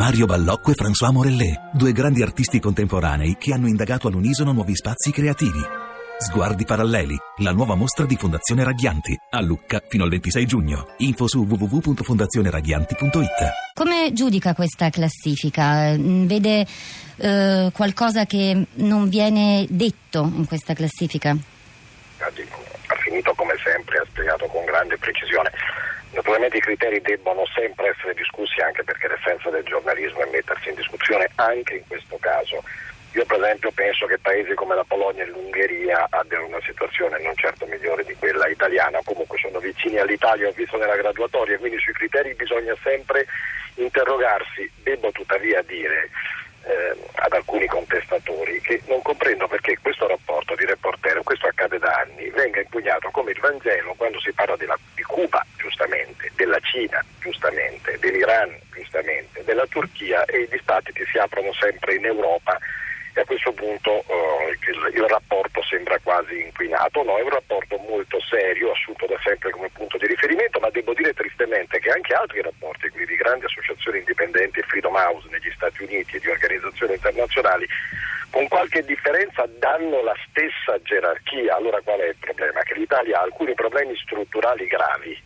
Mario Ballocco e François Morellet, due grandi artisti contemporanei che hanno indagato all'unisono nuovi spazi creativi. Sguardi paralleli, la nuova mostra di Fondazione Raghianti, a Lucca fino al 26 giugno. Info su www.fondazioneraghianti.it. Come giudica questa classifica? Mm, vede eh, qualcosa che non viene detto in questa classifica? Ha finito come sempre, ha spiegato con grande precisione. Naturalmente i criteri debbono sempre essere discussi anche perché l'essenza del giornalismo è mettersi in discussione anche in questo caso. Io per esempio penso che paesi come la Polonia e l'Ungheria abbiano una situazione non certo migliore di quella italiana, comunque sono vicini all'Italia, ho visto nella graduatoria, quindi sui criteri bisogna sempre interrogarsi. Devo tuttavia dire eh, ad alcuni contestatori che non comprendo perché questo rapporto di reportero, questo accade da anni, venga impugnato come il Vangelo quando si parla della, di Cuba, giustamente, della Cina, giustamente, dell'Iran, giustamente, della Turchia e i dibattiti si aprono sempre in Europa e a questo punto uh, il, il, rapporto sembra quasi inquinato. No, è un rapporto molto serio, assunto da sempre come punto di riferimento, ma devo dire tristemente che anche altri rapporti, quelli di grandi associazioni indipendenti e Freedom House negli Stati Uniti e di organizzazioni internazionali, con qualche differenza danno la stessa gerarchia. Allora qual è il problema? Che l'Italia ha alcuni problemi strutturali gravi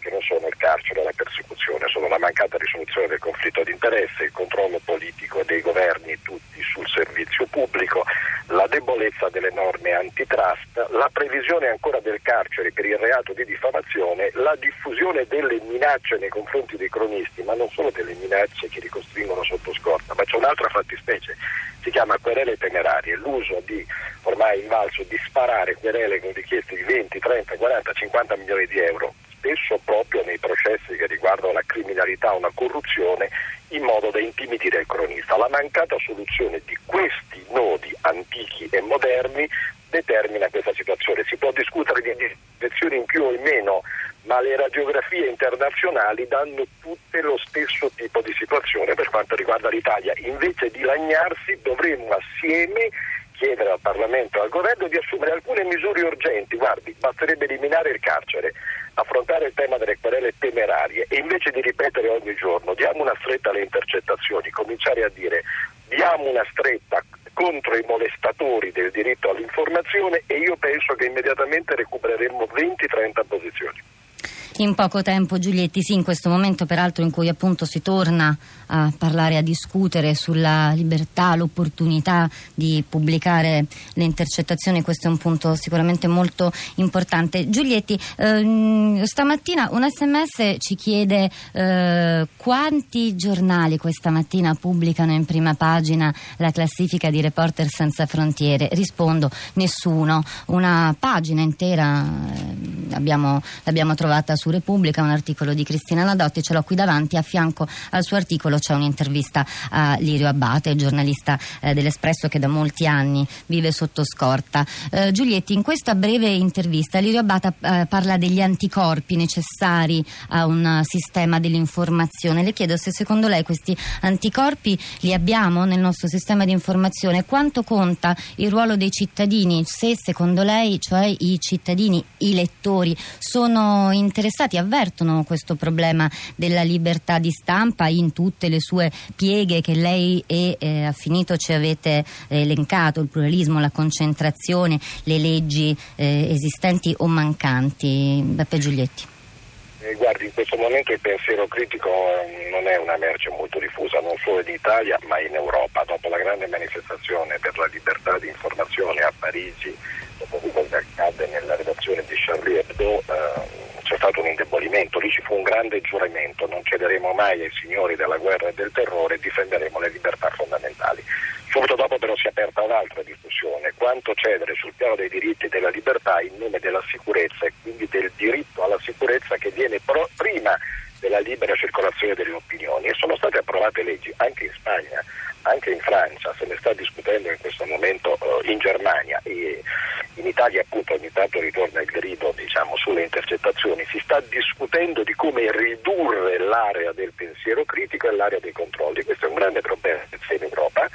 che non sono il carcere e la persecuzione, sono la mancata risoluzione del conflitto di interesse, il controllo politico dei governi tutti sul servizio pubblico, la debolezza delle norme antitrust, la previsione ancora del carcere per il reato di diffamazione, la diffusione delle minacce nei confronti dei cronisti, ma non solo delle minacce che ricostringono sotto scorta, ma c'è un'altra fattispecie, si chiama querele temerarie, l'uso di ormai invalso di sparare querele con richieste di 20, 30, 40, 50 milioni di euro spesso proprio nei processi che riguardano la criminalità o la corruzione in modo da intimidire il cronista. La mancata soluzione di questi nodi antichi e moderni determina questa situazione. Si può discutere di direzioni in più o in meno, ma le radiografie internazionali danno tutte lo stesso tipo di situazione per quanto riguarda l'Italia. Invece di lagnarsi dovremmo assieme chiedere al Parlamento e al Governo di assumere alcune misure urgenti. Guardi, basterebbe eliminare il carcere, affrontare il tema delle querele temerarie e invece di ripetere ogni giorno diamo una stretta alle intercettazioni, cominciare a dire diamo una stretta contro i molestatori del diritto all'informazione e io penso che immediatamente recupereremo 20-30 posizioni in poco tempo Giulietti, sì, in questo momento peraltro in cui appunto si torna a parlare, a discutere sulla libertà, l'opportunità di pubblicare le intercettazioni, questo è un punto sicuramente molto importante. Giulietti, ehm, stamattina un sms ci chiede eh, quanti giornali questa mattina pubblicano in prima pagina la classifica di Reporter Senza Frontiere. Rispondo, nessuno. Una pagina intera eh, abbiamo, l'abbiamo trovata su Repubblica, un articolo di Cristina Nadotti, ce l'ho qui davanti, a fianco al suo articolo c'è un'intervista a Lirio Abate, giornalista eh, dell'Espresso che da molti anni vive sotto scorta. Eh, Giulietti, in questa breve intervista Lirio Abate eh, parla degli anticorpi necessari a un sistema dell'informazione. Le chiedo se secondo lei questi anticorpi li abbiamo nel nostro sistema di informazione, quanto conta il ruolo dei cittadini, se secondo lei, cioè i cittadini, i lettori, sono interessati stati avvertono questo problema della libertà di stampa in tutte le sue pieghe che lei e eh, a finito ci avete eh, elencato, il pluralismo, la concentrazione, le leggi eh, esistenti o mancanti. Beppe Giulietti. Eh, guardi, in questo momento il pensiero critico eh, non è una merce molto diffusa, non solo in Italia ma in Europa. Dopo la grande manifestazione per la libertà di informazione a Parigi, dopo quello che accade nella redazione di Charlie Hebdo, eh, c'è stato un indebolimento, lì ci fu un grande giuramento, non cederemo mai ai signori della guerra e del terrore difenderemo le libertà fondamentali. Subito dopo però si è aperta un'altra discussione, quanto cedere sul piano dei diritti e della libertà in nome della sicurezza e quindi del diritto alla sicurezza che viene prima della libera circolazione delle opinioni e sono state approvate leggi anche in Spagna, anche in Francia, se ne sta discutendo in questo momento uh, in Germania. E in Italia appunto ogni tanto ritorna il grido diciamo, sulle intercettazioni, si sta discutendo di come ridurre l'area del pensiero critico e l'area dei controlli, questo è un grande problema in Europa.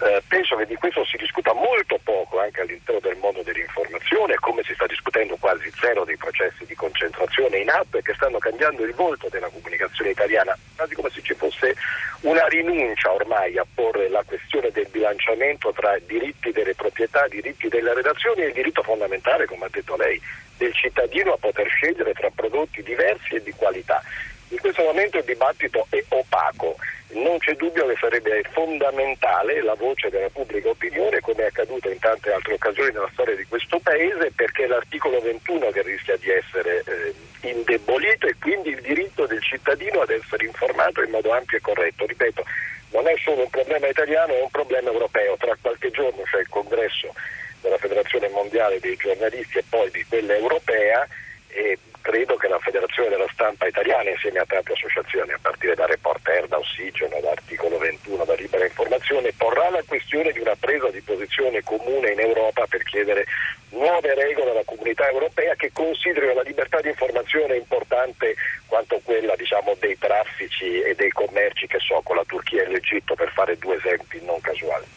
Eh, penso che di questo si discuta molto poco anche all'interno del mondo dell'informazione, come si sta discutendo quasi zero dei processi di concentrazione in atto e che stanno cambiando il volto della comunicazione italiana quasi come se ci fosse una rinuncia ormai a porre la questione del bilanciamento tra diritti delle proprietà, diritti delle redazioni e il diritto fondamentale, come ha detto lei, del cittadino a poter scegliere tra prodotti diversi e di qualità. In questo momento il dibattito è opaco, non c'è dubbio che sarebbe fondamentale la voce della pubblica opinione, come è accaduto in tante altre occasioni nella storia di questo Paese, è l'articolo 21 che rischia di essere eh, indebolito e quindi il diritto del cittadino ad essere informato in modo ampio e corretto. Ripeto, non è solo un problema italiano, è un problema europeo. Tra qualche giorno c'è il congresso della Federazione Mondiale dei giornalisti e poi di quella europea e credo che la Federazione della Stampa Italiana, insieme a tante associazioni, a partire da Reporter, da Ossigeno, da Articolo 21, da Libera Informazione, porrà la questione di una presa di posizione comune in Europa per chiedere nuove regole alla comunità europea che considerino la libertà di informazione importante quanto quella diciamo, dei traffici e dei commerci che so con la Turchia e l'Egitto, per fare due esempi non casuali.